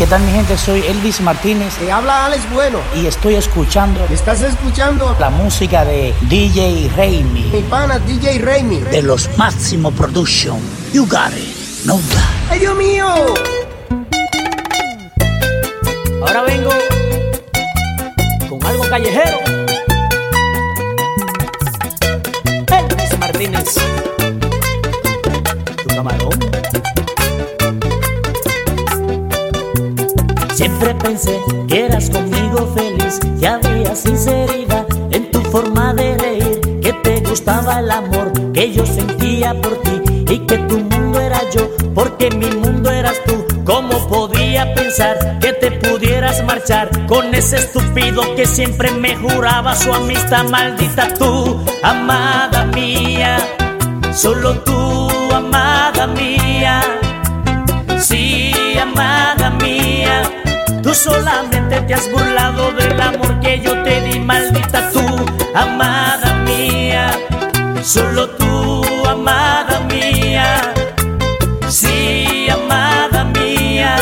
¿Qué tal mi gente? Soy Elvis Martínez. Te habla Alex Bueno. Y estoy escuchando. Estás escuchando la música de DJ Raimi. Mi pana DJ Raimi. De los Máximo Production. You got it. No doubt. ¡Ay, Dios mío! Ahora vengo con algo callejero. Elvis Martínez. Tu camarón. Siempre pensé que eras conmigo feliz, que había sinceridad en tu forma de reír, que te gustaba el amor que yo sentía por ti y que tu mundo era yo, porque mi mundo eras tú. ¿Cómo podía pensar que te pudieras marchar con ese estúpido que siempre me juraba su amistad maldita tú, amada mía? Solo tú, amada mía. Sí, amada mía. Tú solamente te has burlado del amor que yo te di, maldita tú, amada mía. Solo tú, amada mía. Sí, amada mía.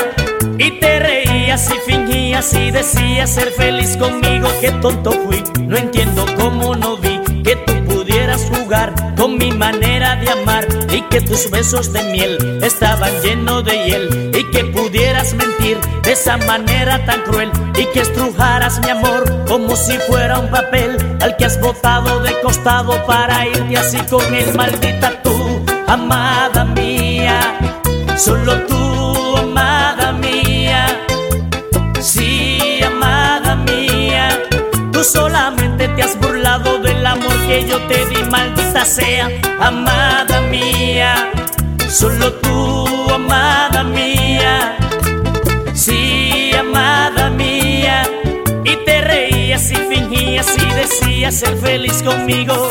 Y te reías y fingías y decías ser feliz conmigo. Qué tonto fui, no entiendo cómo no vi que tú pudieras jugar con mi manera de amar y que tus besos de miel estaban llenos de hiel y que pudieras mentir de esa manera tan cruel y que estrujaras mi amor como si fuera un papel al que has botado de costado para irte así con él, maldita tú, amada mía, solo tú, amada mía, sí, amada mía, tú solamente te has burlado del amor que yo te di, maldita sea, amada mía, solo tú, amada mía, reías y fingías y decías ser feliz conmigo.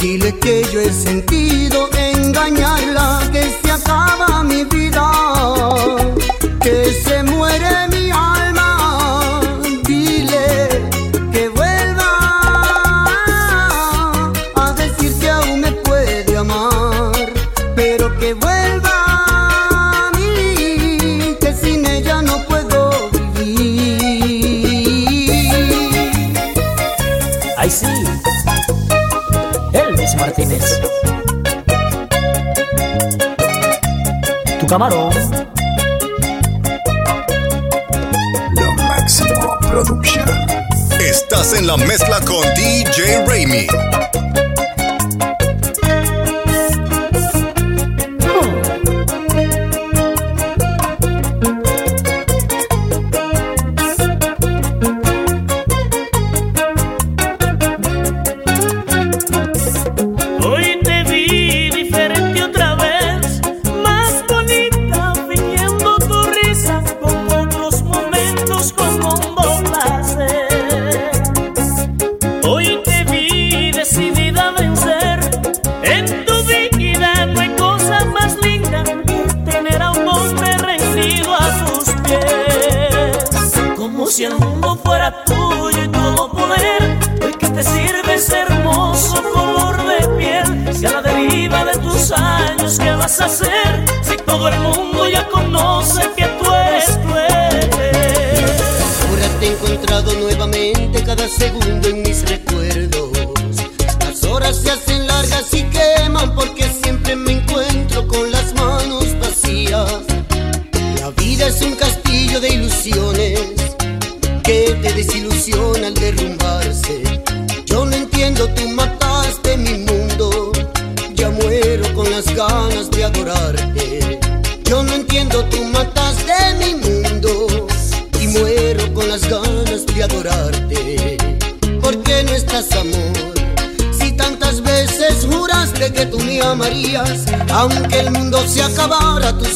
Dile que yo he sentido camarón. La Máximo Production. Estás en la mezcla con DJ Raimi.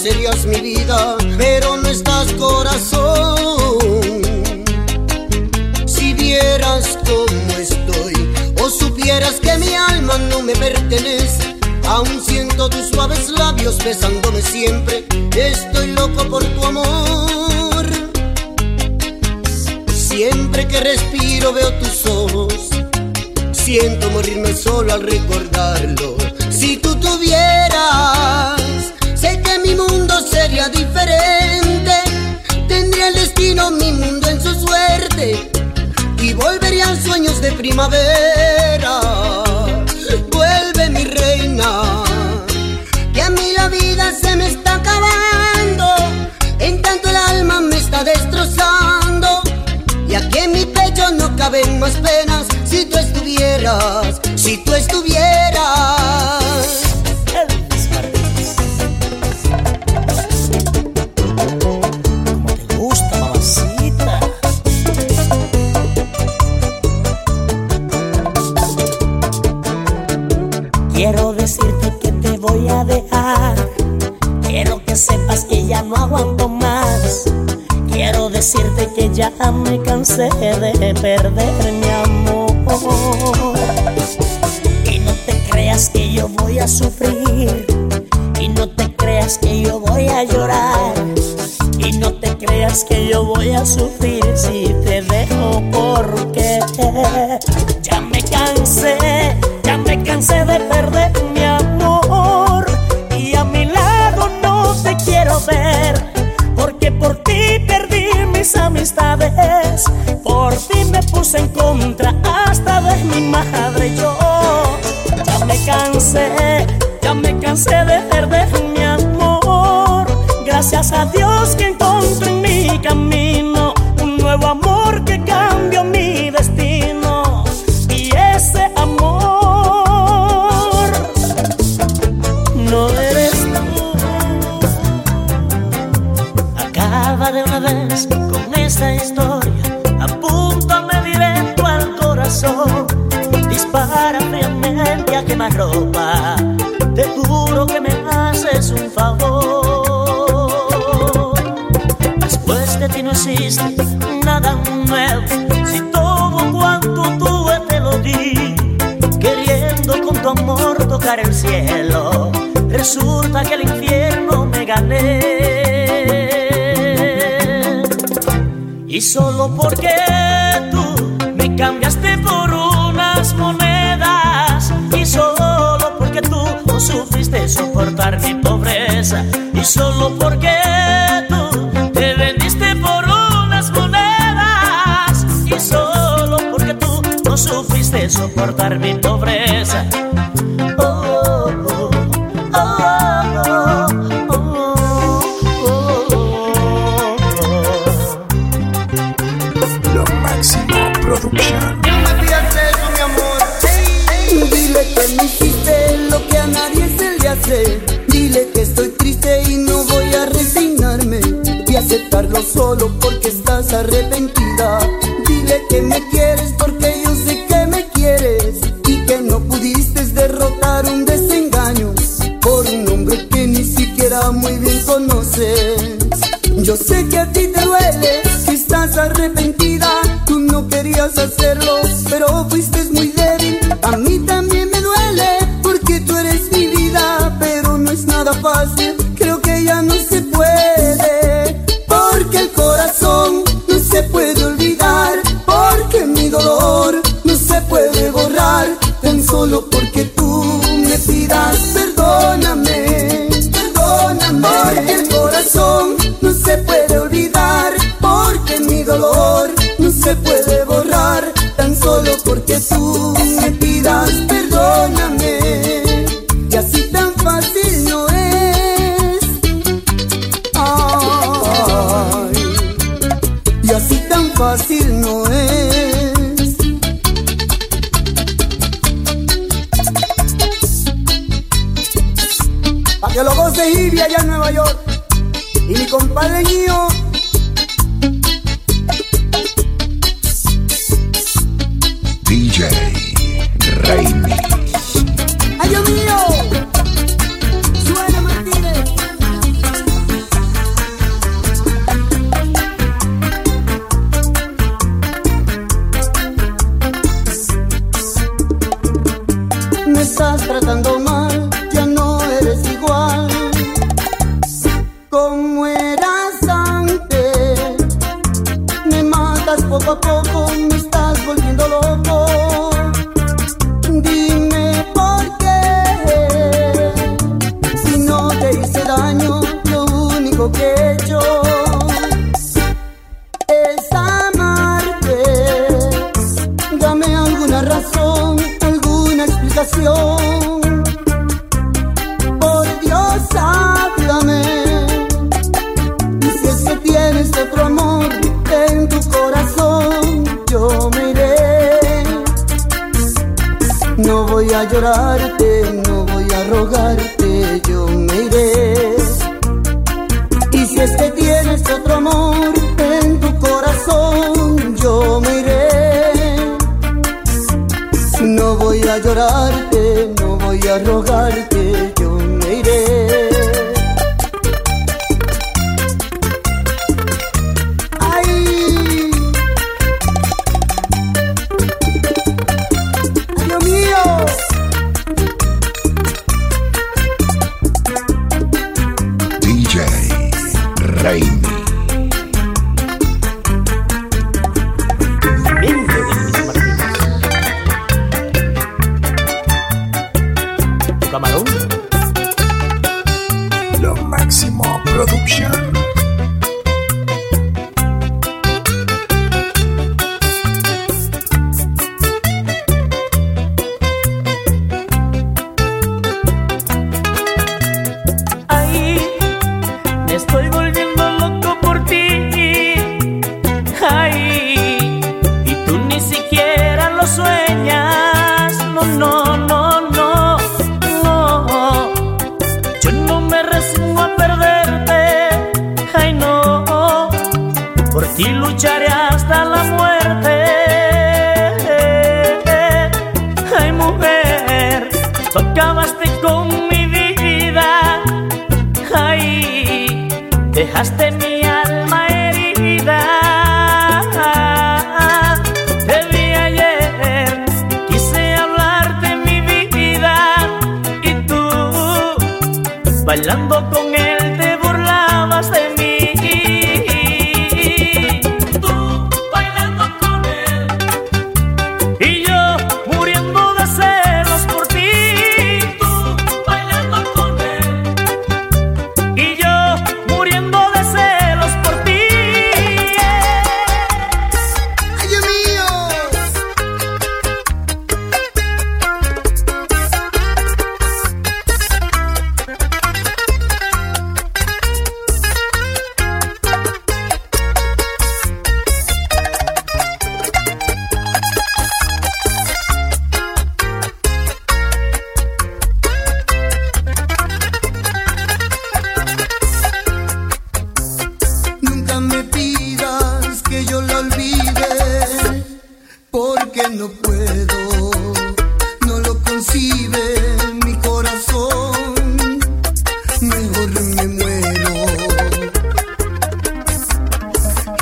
Serious me. de perder mi amor. Y no te creas que yo voy a sufrir. Y no te creas que yo voy a llorar. Y no te creas que yo voy a sufrir si te dejo el cielo, resulta que el infierno me gané. Y solo porque tú me cambiaste por unas monedas, y solo porque tú no supiste soportar mi pobreza, y solo porque tú te vendiste por unas monedas, y solo porque tú no supiste soportar mi pobreza.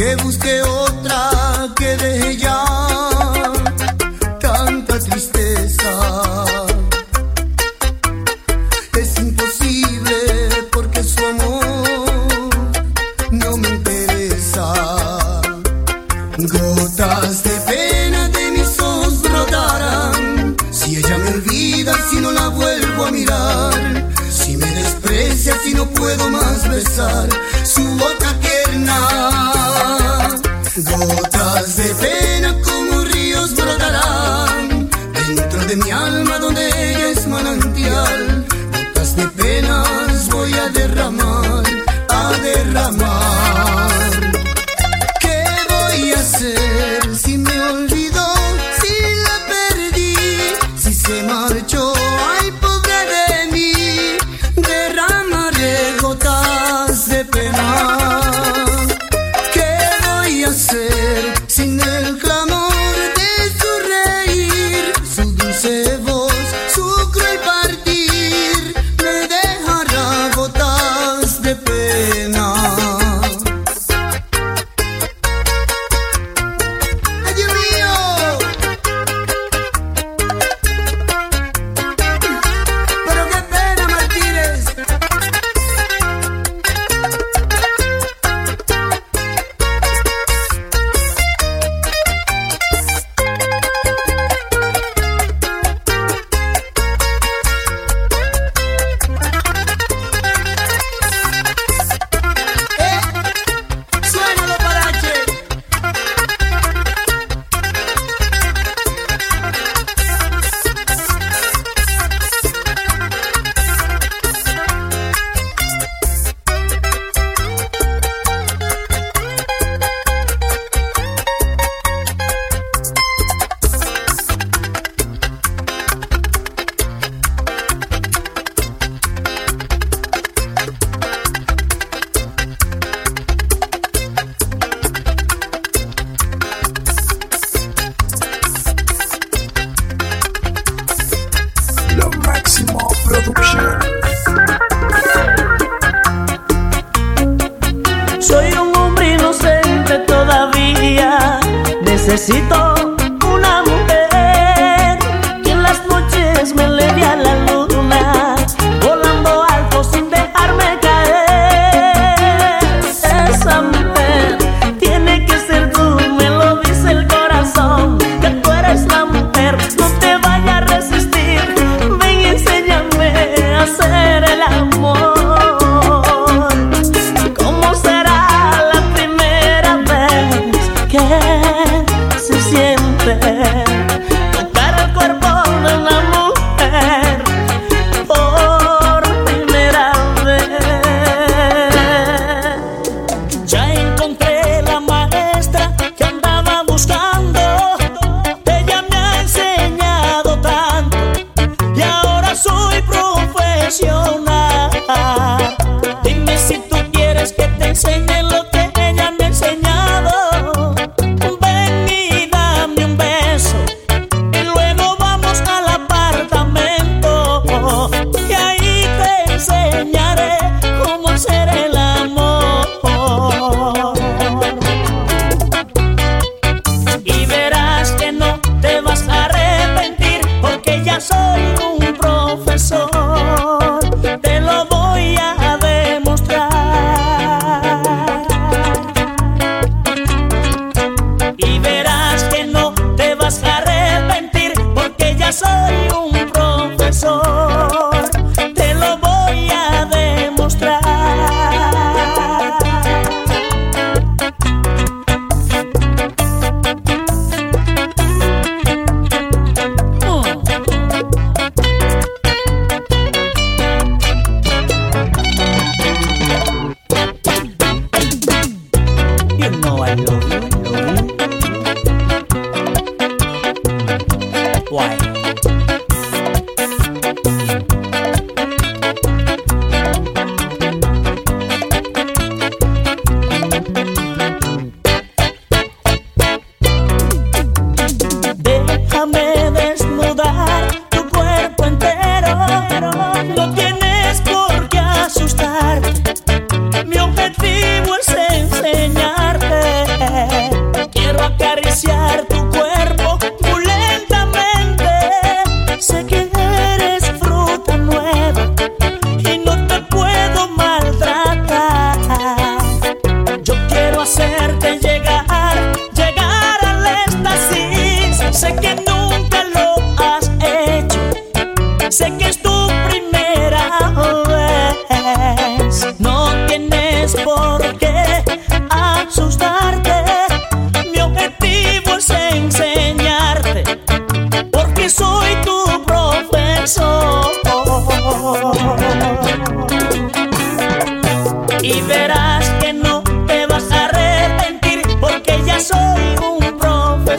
que busque otra que deje ya tanta tristeza. Es imposible porque su amor no me interesa. Gotas de pena de mis ojos brotarán si ella me olvida, si no la vuelvo a mirar, si me desprecia, si no puedo más besar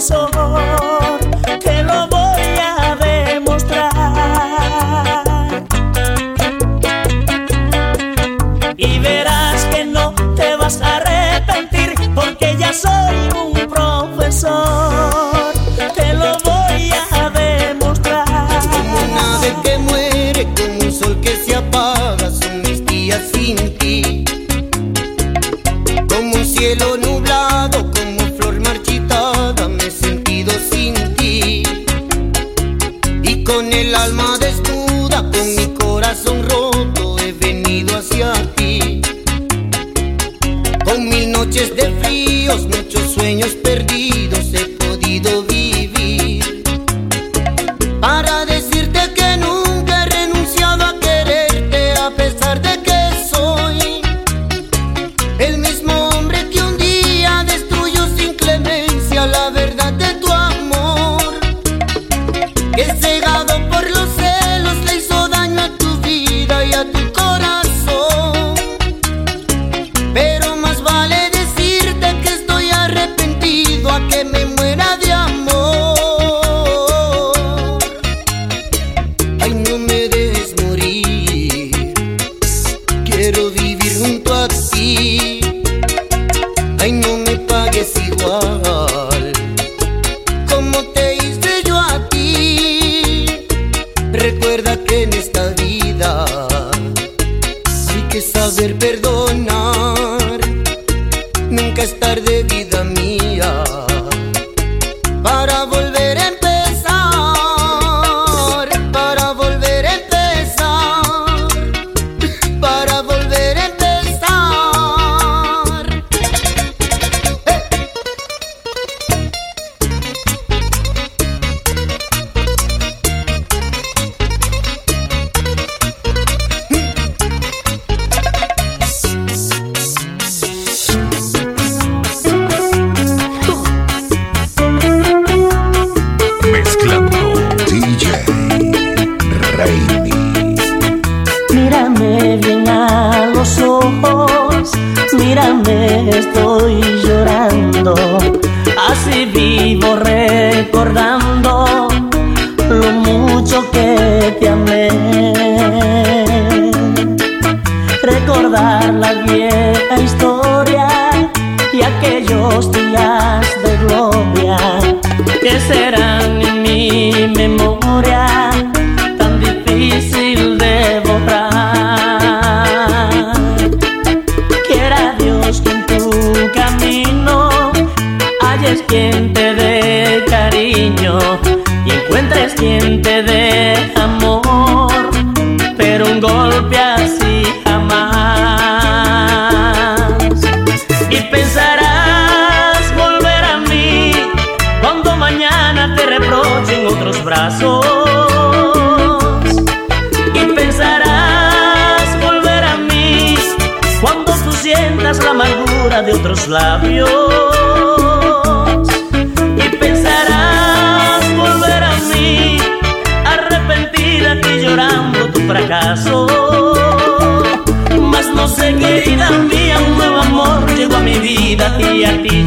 corazón. estar de vida mía.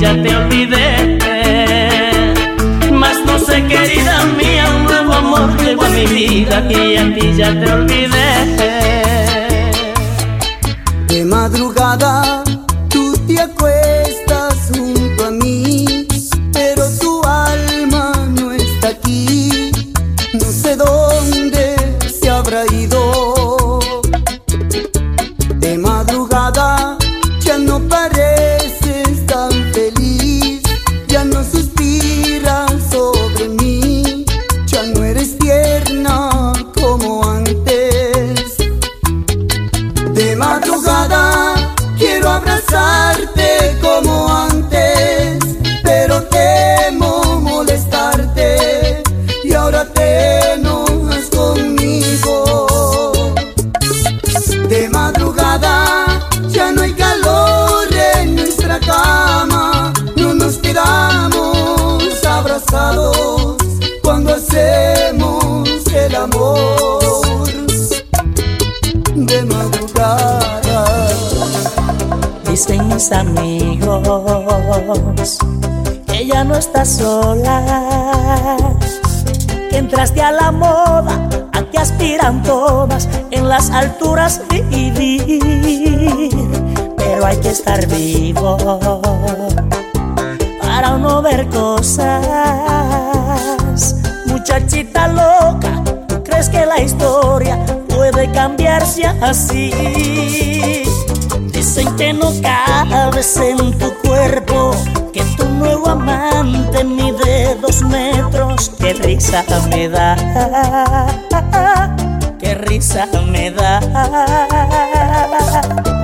ya te olvidé. Mas no sé, querida mía, un nuevo amor llegó a mi vida y a ti ya te olvidé. Que no cabes en tu cuerpo, que tu nuevo amante mide dos metros. Qué risa me da, qué risa me da.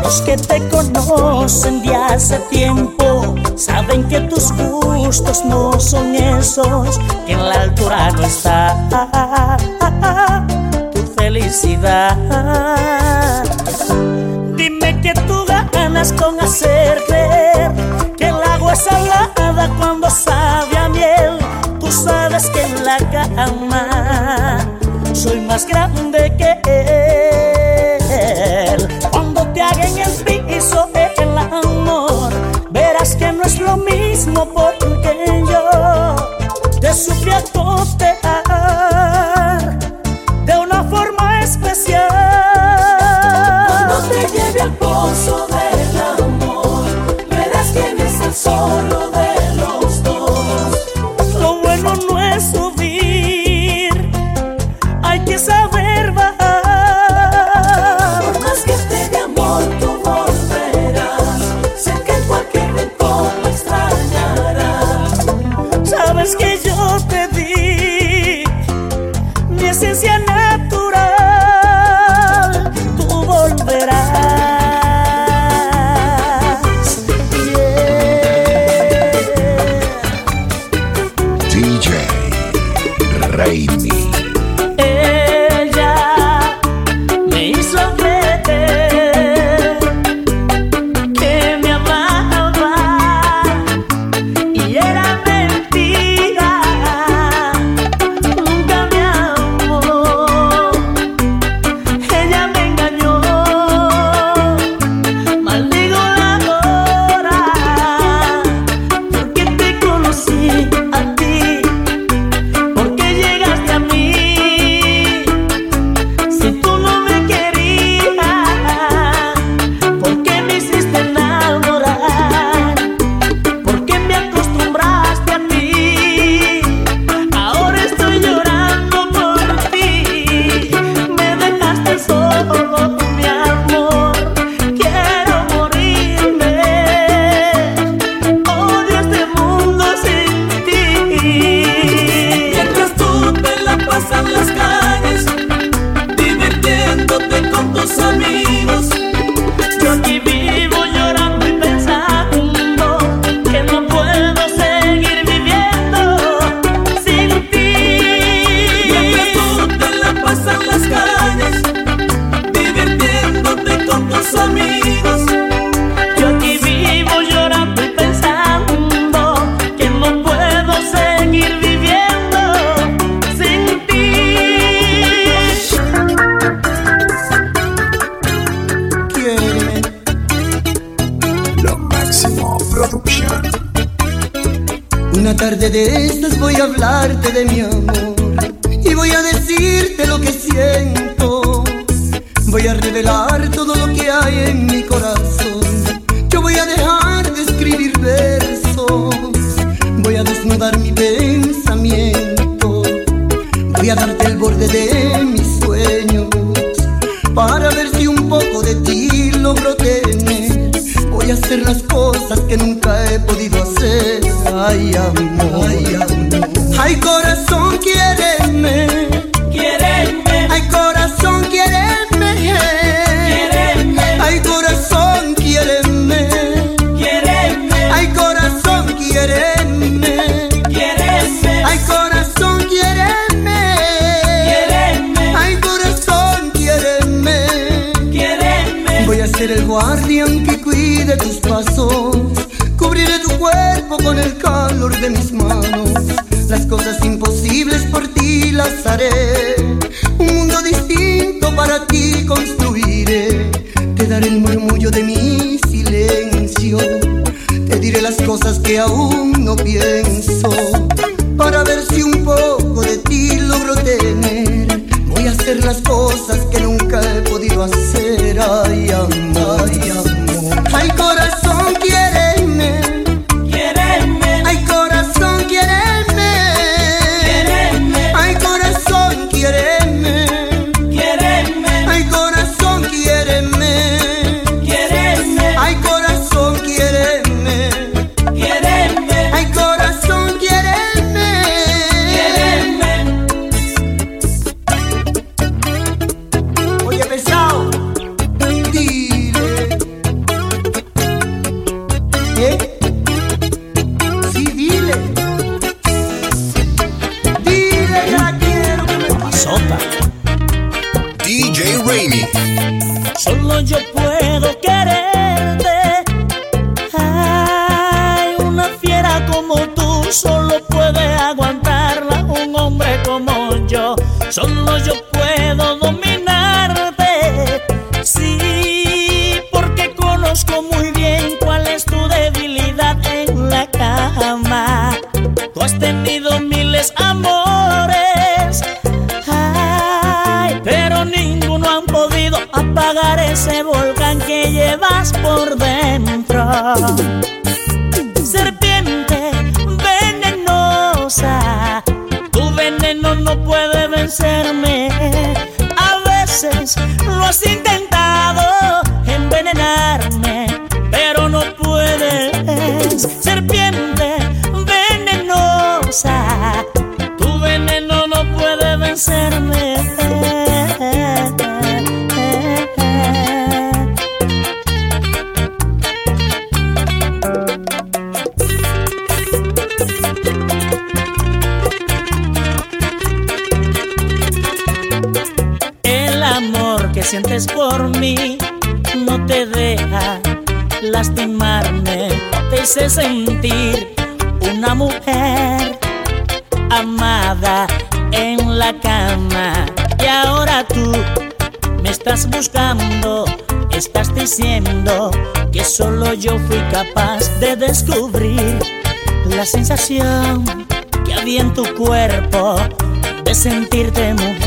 Los que te conocen de hace tiempo saben que tus gustos no son esos, que en la altura no está tu felicidad. Con hacer creer que el agua es salada cuando sabe a miel. Tú sabes que en la cama soy más grande que él. Cuando te haga en el piso el amor, verás que no es lo mismo porque yo te supe acotear de una forma especial. Cuando te lleve al pozo del solo ver si un poco de ti logro tener. Voy a hacer las cosas que nunca he podido hacer. Ay, amor, ay, amor. Ay, corazón, quiéreme. Quiéreme, Ay, corazón, ser el guardián que cuide tus pasos. Cubriré tu cuerpo con el calor de mis manos. Las cosas imposibles por ti las haré. Un mundo distinto para ti construiré. Te daré el murmullo de mi silencio. Te diré las cosas que aún no pienso. Para ver si un poco de ti logro tener. Voy a hacer las cosas que nunca he podido hacer. Ay, amor. your como tú solo puede aguantarla un hombre como yo. Solo yo puedo dominarte. Sí, porque conozco muy bien cuál es tu debilidad en la cama. Tú has tenido miles amores. Ay, pero ninguno han podido apagar ese volcán que llevas por dentro. sin yo fui capaz de descubrir la sensación que había en tu cuerpo de sentirte mujer.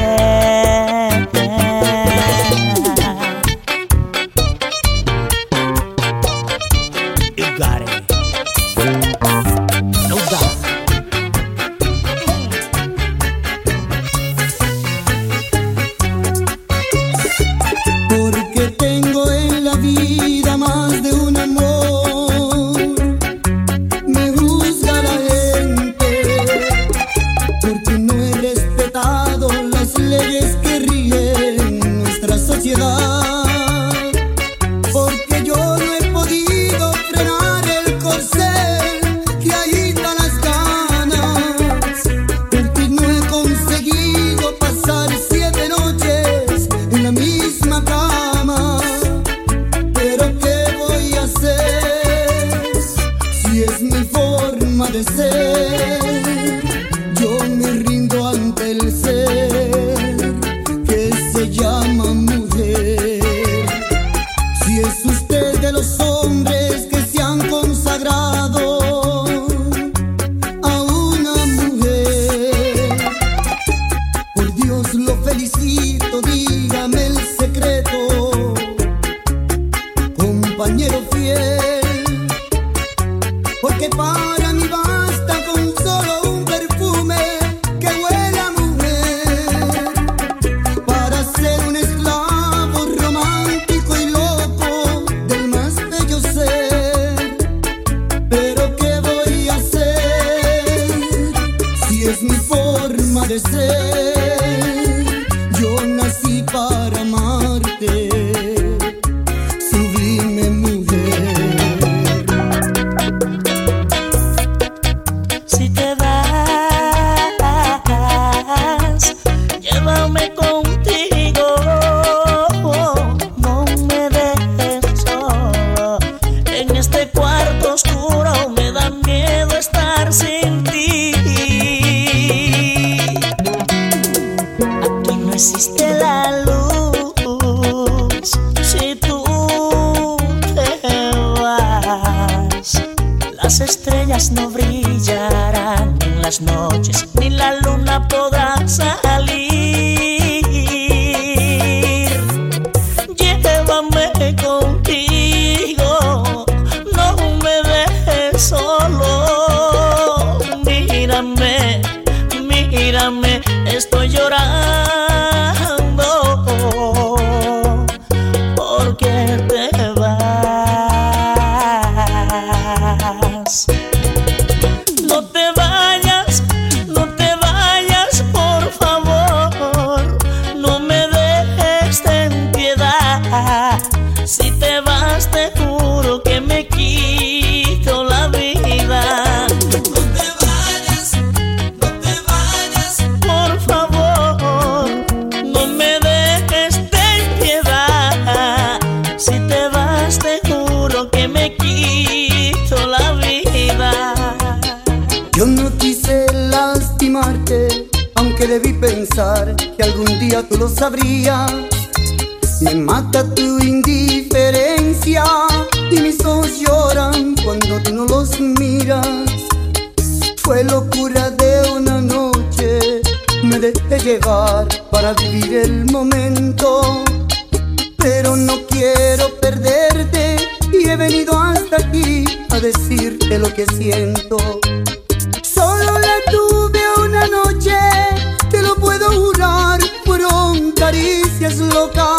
लोका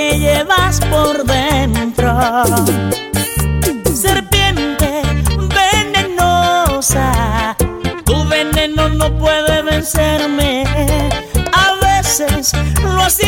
que llevas por dentro. Serpiente venenosa, tu veneno no puede vencerme. A veces lo has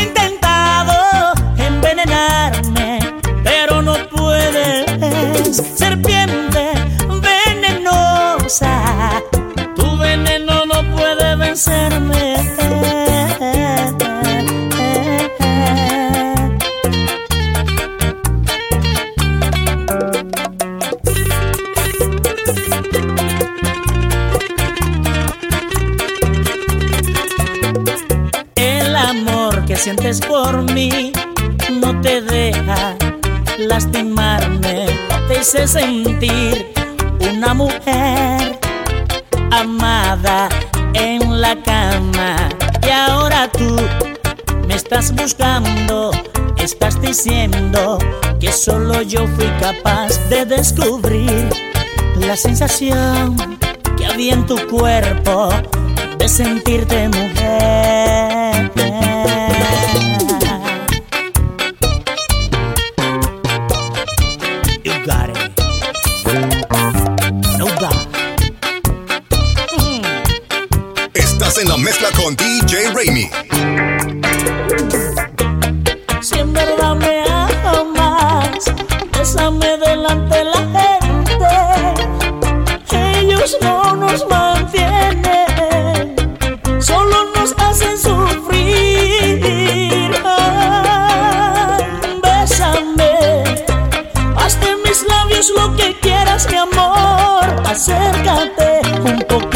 yo fui capaz de descubrir la sensación que había en tu cuerpo de sentirte mujer. tanto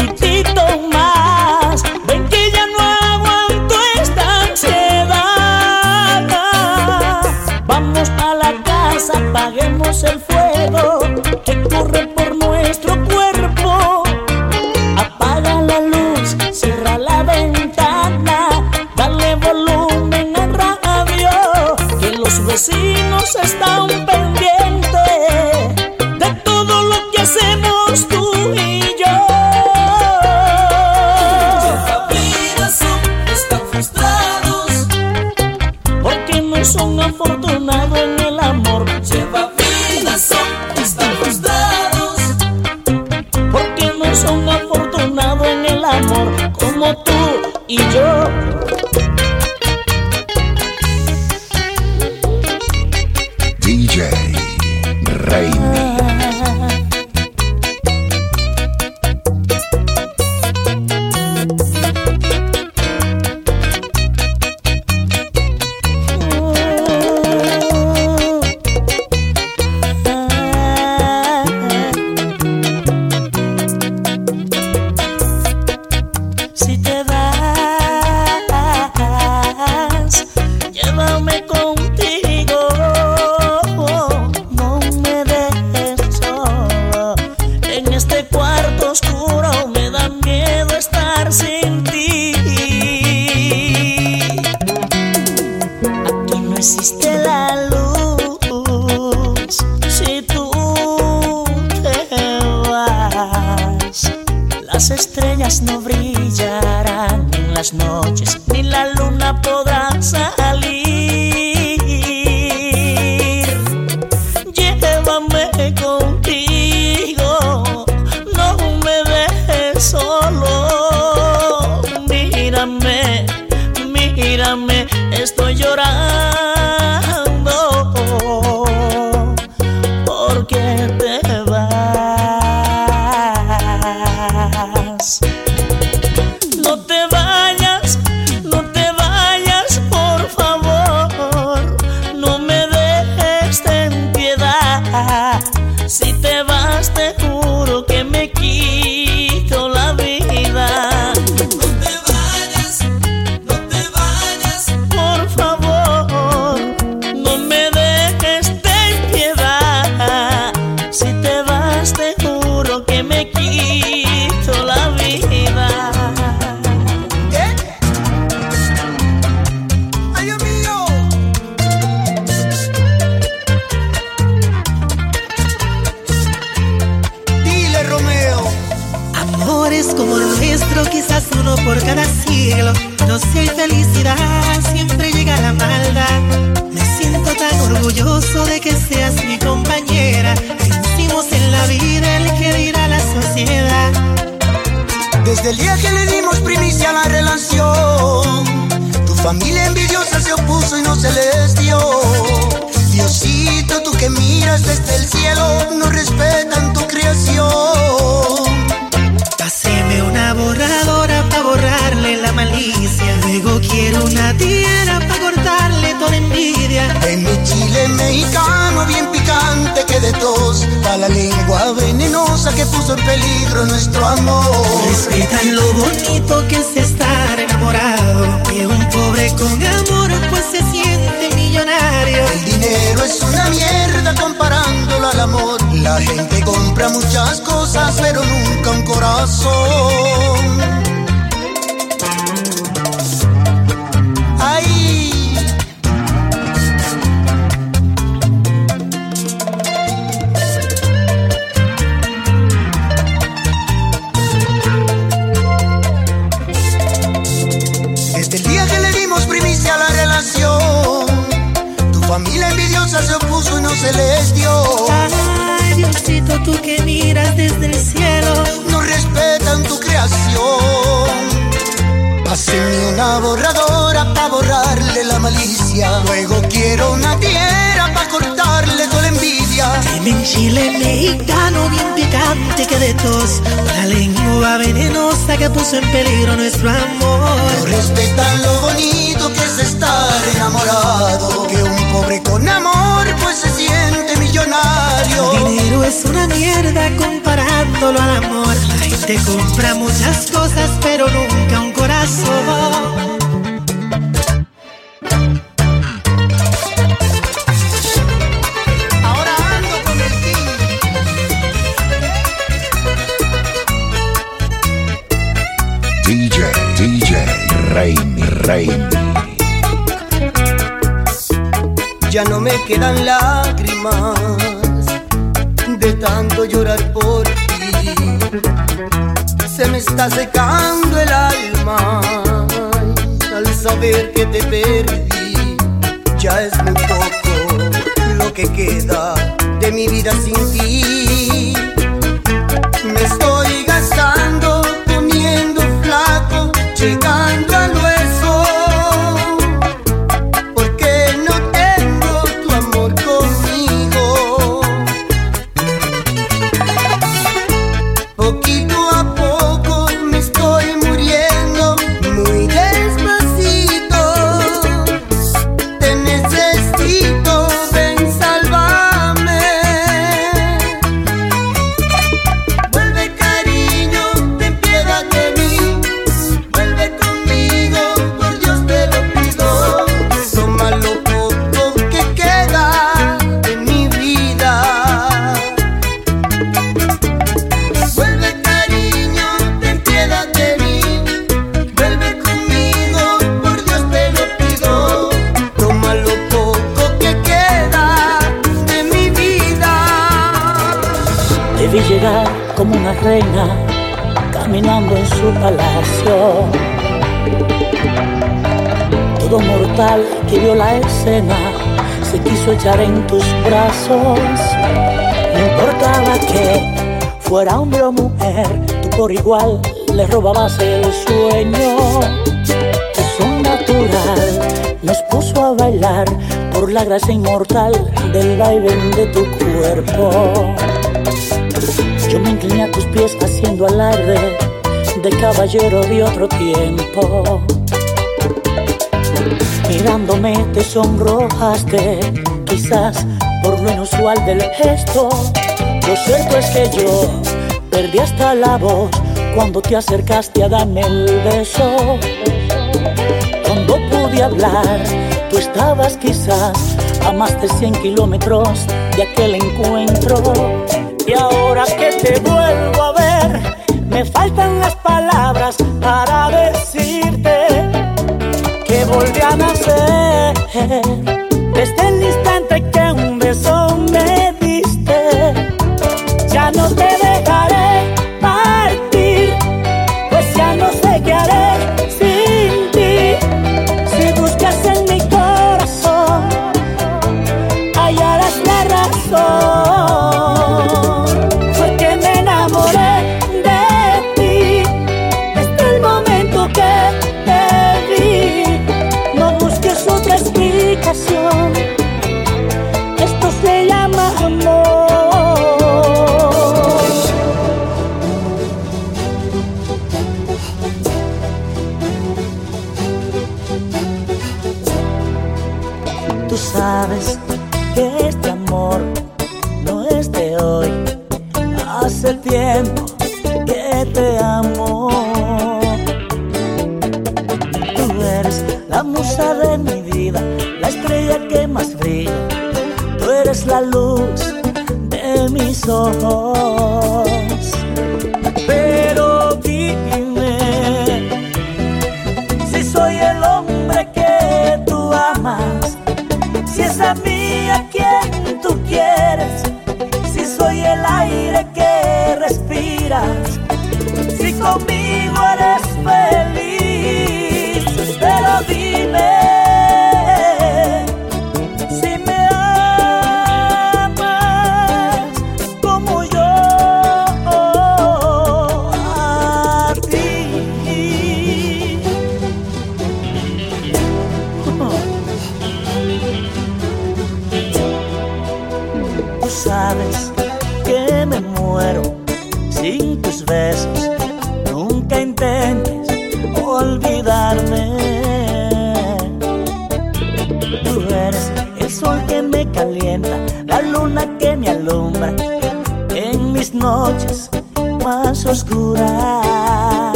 que puso en peligro nuestro amor. Respetan lo bonito que es estar enamorado. Que un pobre con amor pues se siente millonario. El dinero es una mierda comparándolo al amor. La gente compra muchas cosas pero nunca un corazón. Se les dio. Ay, Diosito, tú que miras desde el cielo. No respetan tu creación. Pásenme una borradora para borrarle la malicia. Luego quiero una tierra para cortarle toda la envidia. Dime en chile mexicano bien picante que de tos. La lengua venenosa que puso en peligro nuestro No amor. respetan lo bonito que es estar enamorado. Que un pobre con amor pues siente El dinero es una mierda comparándolo al amor. La gente compra muchas cosas, pero nunca un corazón. ya no me quedan lágrimas de tanto llorar por ti. Se me está secando el alma al saber que te perdí. Ya es muy poco lo que queda de mi vida sin ti. Me estoy gastando, poniendo flaco, llegando. que vio la escena se quiso echar en tus brazos. No importaba que fuera hombre o mujer, tú por igual le robabas el sueño. Tu son natural nos puso a bailar por la gracia inmortal del vaivén de tu cuerpo. Yo me incliné a tus pies haciendo alarde de caballero de otro tiempo. Mirándome te sonrojaste, quizás por lo inusual del gesto. Lo cierto es que yo perdí hasta la voz cuando te acercaste a darme el beso. Cuando pude hablar, tú estabas quizás a más de 100 kilómetros de aquel encuentro. Y ahora que te vuelvo a ver, me faltan las palabras para decir que volví a nacer. Desde el instante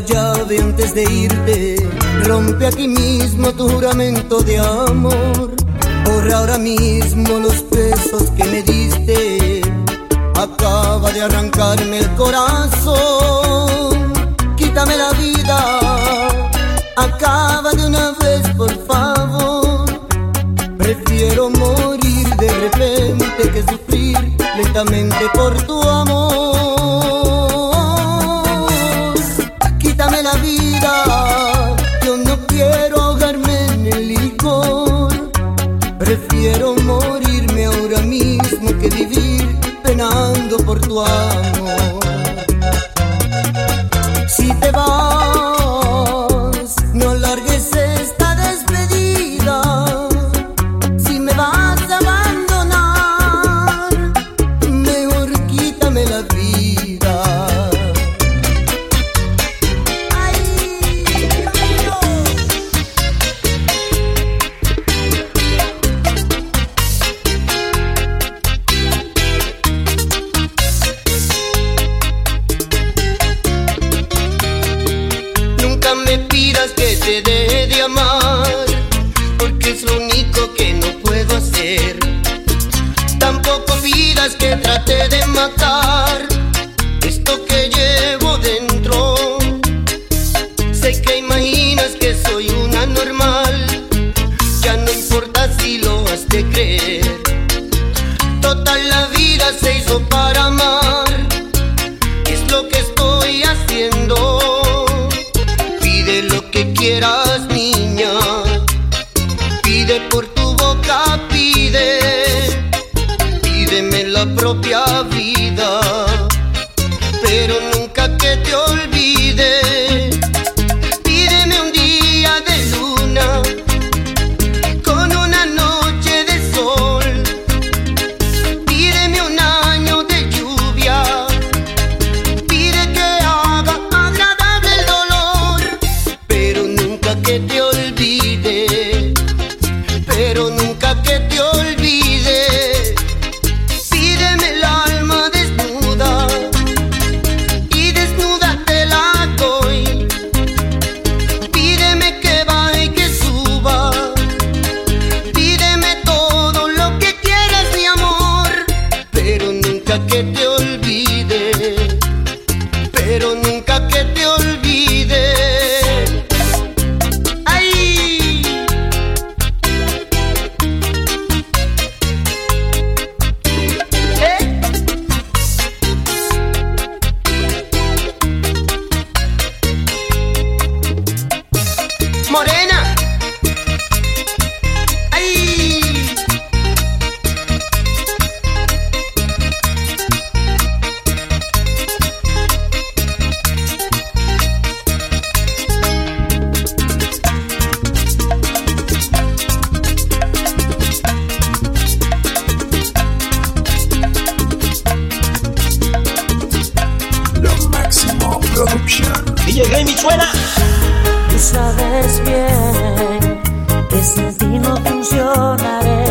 la llave antes de irte. Rompe aquí mismo tu juramento de amor. Borra ahora mismo los besos que me diste. Acaba de arrancarme el corazón. Quítame la vida. Acaba de una vez, por favor. Prefiero morir de repente que sufrir lentamente por tu amor. Penando funcionaré.